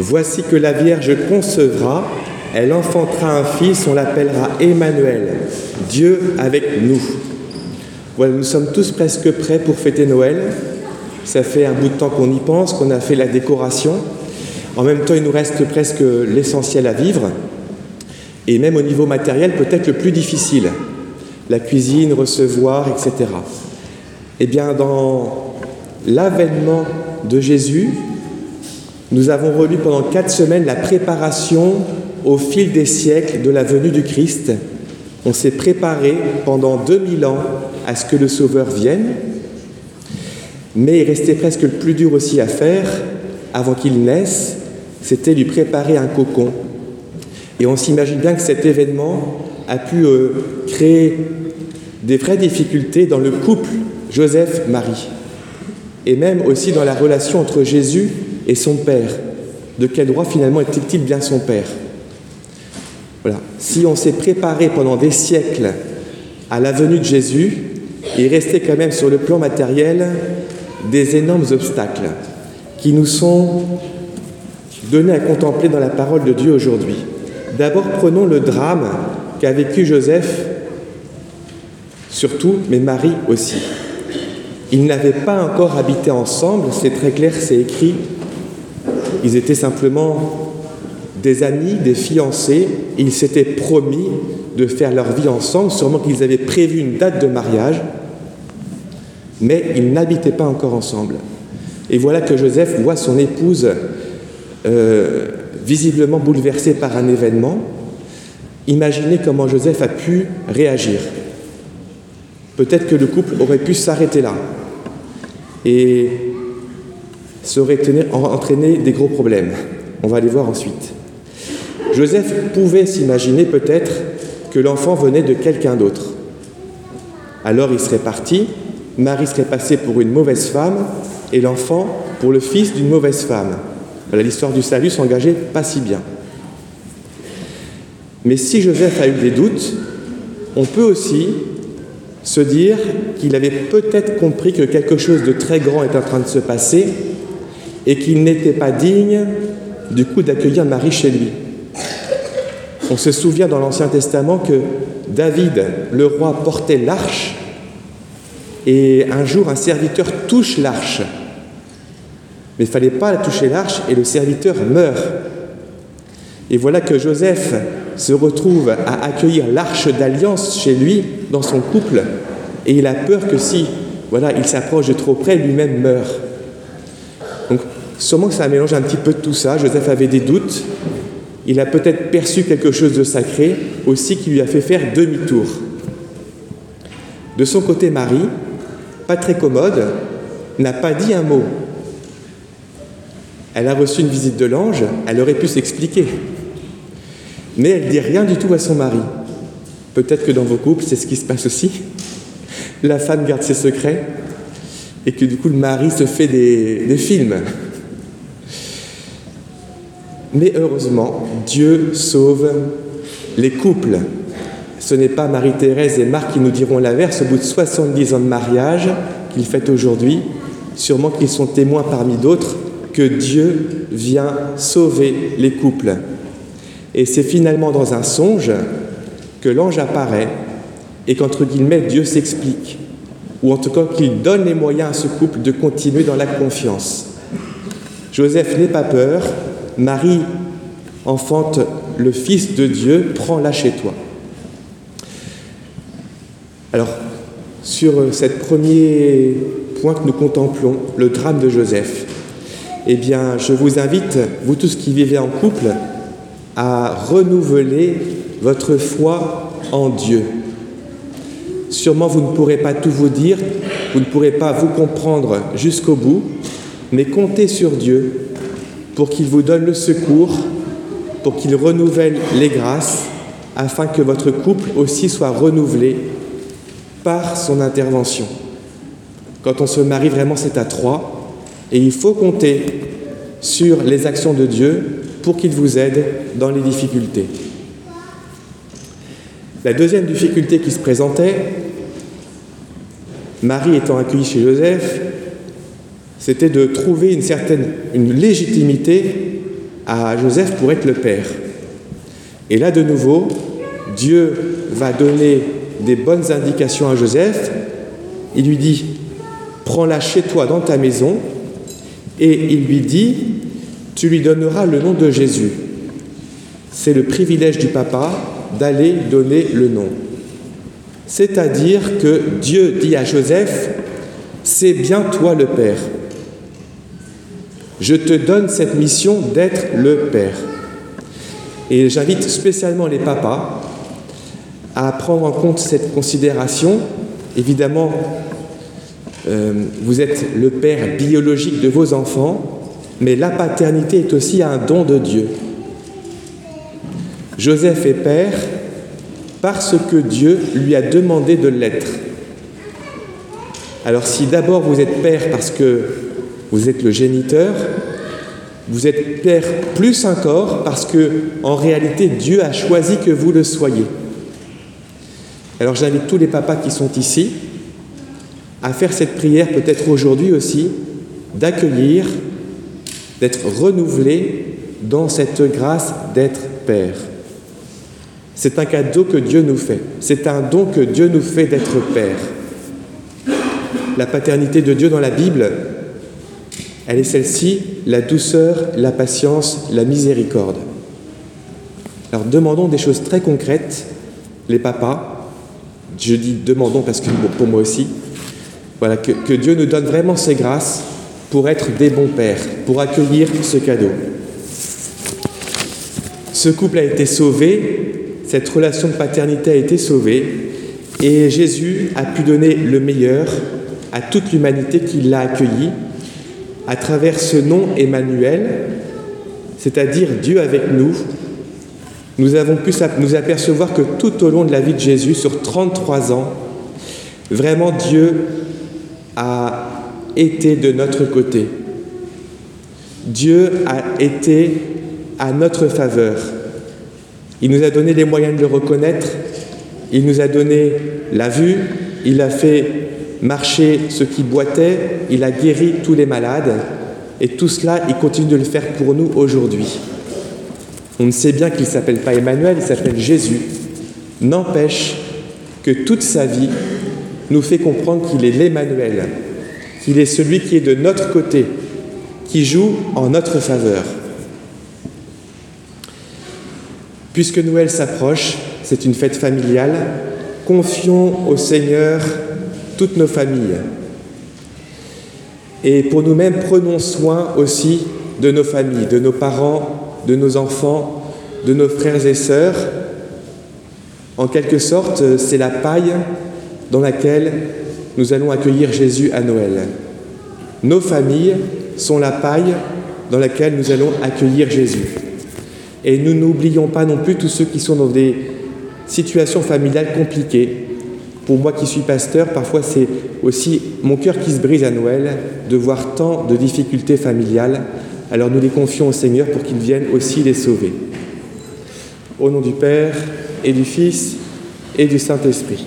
Voici que la Vierge concevra, elle enfantera un fils, on l'appellera Emmanuel, Dieu avec nous. Voilà, nous sommes tous presque prêts pour fêter Noël. Ça fait un bout de temps qu'on y pense, qu'on a fait la décoration. En même temps, il nous reste presque l'essentiel à vivre. Et même au niveau matériel, peut-être le plus difficile. La cuisine, recevoir, etc. Eh bien, dans l'avènement de Jésus, nous avons relu pendant quatre semaines la préparation au fil des siècles de la venue du Christ. On s'est préparé pendant 2000 ans à ce que le Sauveur vienne, mais il restait presque le plus dur aussi à faire avant qu'il naisse, c'était lui préparer un cocon. Et on s'imagine bien que cet événement a pu euh, créer des vraies difficultés dans le couple Joseph-Marie, et même aussi dans la relation entre Jésus et son Père. De quel droit finalement était-il bien son Père? Voilà. Si on s'est préparé pendant des siècles à la venue de Jésus, il restait quand même sur le plan matériel des énormes obstacles qui nous sont donnés à contempler dans la parole de Dieu aujourd'hui. D'abord, prenons le drame qu'a vécu Joseph, surtout, mais Marie aussi. Ils n'avaient pas encore habité ensemble, c'est très clair, c'est écrit. Ils étaient simplement des amis, des fiancés, ils s'étaient promis de faire leur vie ensemble, sûrement qu'ils avaient prévu une date de mariage, mais ils n'habitaient pas encore ensemble. Et voilà que Joseph voit son épouse euh, visiblement bouleversée par un événement. Imaginez comment Joseph a pu réagir. Peut-être que le couple aurait pu s'arrêter là et ça aurait entraîné des gros problèmes. On va les voir ensuite. Joseph pouvait s'imaginer peut-être que l'enfant venait de quelqu'un d'autre. Alors il serait parti, Marie serait passée pour une mauvaise femme et l'enfant pour le fils d'une mauvaise femme. L'histoire du salut s'engageait pas si bien. Mais si Joseph a eu des doutes, on peut aussi se dire qu'il avait peut-être compris que quelque chose de très grand est en train de se passer et qu'il n'était pas digne du coup d'accueillir Marie chez lui. On se souvient dans l'Ancien Testament que David, le roi, portait l'arche et un jour, un serviteur touche l'arche. Mais il ne fallait pas toucher l'arche et le serviteur meurt. Et voilà que Joseph se retrouve à accueillir l'arche d'alliance chez lui, dans son couple, et il a peur que si voilà, il s'approche de trop près, lui-même meurt. Donc, sûrement que ça mélange un petit peu de tout ça. Joseph avait des doutes. Il a peut-être perçu quelque chose de sacré aussi qui lui a fait faire demi-tour. De son côté, Marie, pas très commode, n'a pas dit un mot. Elle a reçu une visite de l'ange, elle aurait pu s'expliquer. Mais elle dit rien du tout à son mari. Peut-être que dans vos couples, c'est ce qui se passe aussi. La femme garde ses secrets et que du coup le mari se fait des films. Mais heureusement, Dieu sauve les couples ce n'est pas Marie-Thérèse et Marc qui nous diront l'inverse au bout de 70 ans de mariage qu'ils fêtent aujourd'hui, sûrement qu'ils sont témoins parmi d'autres que Dieu vient sauver les couples. Et c'est finalement dans un songe que l'ange apparaît et qu'entre guillemets Dieu s'explique, ou en tout cas qu'il donne les moyens à ce couple de continuer dans la confiance. Joseph n'ait pas peur, Marie enfante le Fils de Dieu, prends-la chez toi. Alors, sur euh, ce premier point que nous contemplons, le drame de Joseph, eh bien, je vous invite, vous tous qui vivez en couple, à renouveler votre foi en Dieu. Sûrement, vous ne pourrez pas tout vous dire, vous ne pourrez pas vous comprendre jusqu'au bout, mais comptez sur Dieu pour qu'il vous donne le secours, pour qu'il renouvelle les grâces, afin que votre couple aussi soit renouvelé par son intervention. Quand on se marie vraiment, c'est à trois, et il faut compter sur les actions de Dieu pour qu'il vous aide dans les difficultés. La deuxième difficulté qui se présentait, Marie étant accueillie chez Joseph, c'était de trouver une certaine une légitimité à Joseph pour être le père. Et là, de nouveau, Dieu va donner des bonnes indications à Joseph. Il lui dit, prends-la chez toi dans ta maison. Et il lui dit, tu lui donneras le nom de Jésus. C'est le privilège du papa d'aller donner le nom. C'est-à-dire que Dieu dit à Joseph, c'est bien toi le Père. Je te donne cette mission d'être le Père. Et j'invite spécialement les papas à prendre en compte cette considération. Évidemment, euh, vous êtes le père biologique de vos enfants, mais la paternité est aussi un don de Dieu. Joseph est père parce que Dieu lui a demandé de l'être. Alors si d'abord vous êtes père parce que vous êtes le géniteur, vous êtes père plus encore parce que en réalité Dieu a choisi que vous le soyez. Alors j'invite tous les papas qui sont ici à faire cette prière peut-être aujourd'hui aussi, d'accueillir, d'être renouvelé dans cette grâce d'être père. C'est un cadeau que Dieu nous fait. C'est un don que Dieu nous fait d'être père. La paternité de Dieu dans la Bible, elle est celle-ci, la douceur, la patience, la miséricorde. Alors demandons des choses très concrètes, les papas. Je dis demandons parce que pour moi aussi, voilà, que, que Dieu nous donne vraiment ses grâces pour être des bons pères, pour accueillir ce cadeau. Ce couple a été sauvé, cette relation de paternité a été sauvée, et Jésus a pu donner le meilleur à toute l'humanité qui l'a accueilli à travers ce nom Emmanuel, c'est-à-dire Dieu avec nous, nous avons pu nous apercevoir que tout au long de la vie de Jésus, sur 33 ans, vraiment Dieu a été de notre côté. Dieu a été à notre faveur. Il nous a donné les moyens de le reconnaître, il nous a donné la vue, il a fait marché ceux qui boitaient, il a guéri tous les malades, et tout cela, il continue de le faire pour nous aujourd'hui. On ne sait bien qu'il ne s'appelle pas Emmanuel, il s'appelle Jésus. N'empêche que toute sa vie nous fait comprendre qu'il est l'Emmanuel, qu'il est celui qui est de notre côté, qui joue en notre faveur. Puisque Noël s'approche, c'est une fête familiale, confions au Seigneur toutes nos familles. Et pour nous-mêmes, prenons soin aussi de nos familles, de nos parents, de nos enfants, de nos frères et sœurs. En quelque sorte, c'est la paille dans laquelle nous allons accueillir Jésus à Noël. Nos familles sont la paille dans laquelle nous allons accueillir Jésus. Et nous n'oublions pas non plus tous ceux qui sont dans des situations familiales compliquées, pour moi qui suis pasteur, parfois c'est aussi mon cœur qui se brise à Noël de voir tant de difficultés familiales. Alors nous les confions au Seigneur pour qu'il vienne aussi les sauver. Au nom du Père et du Fils et du Saint-Esprit.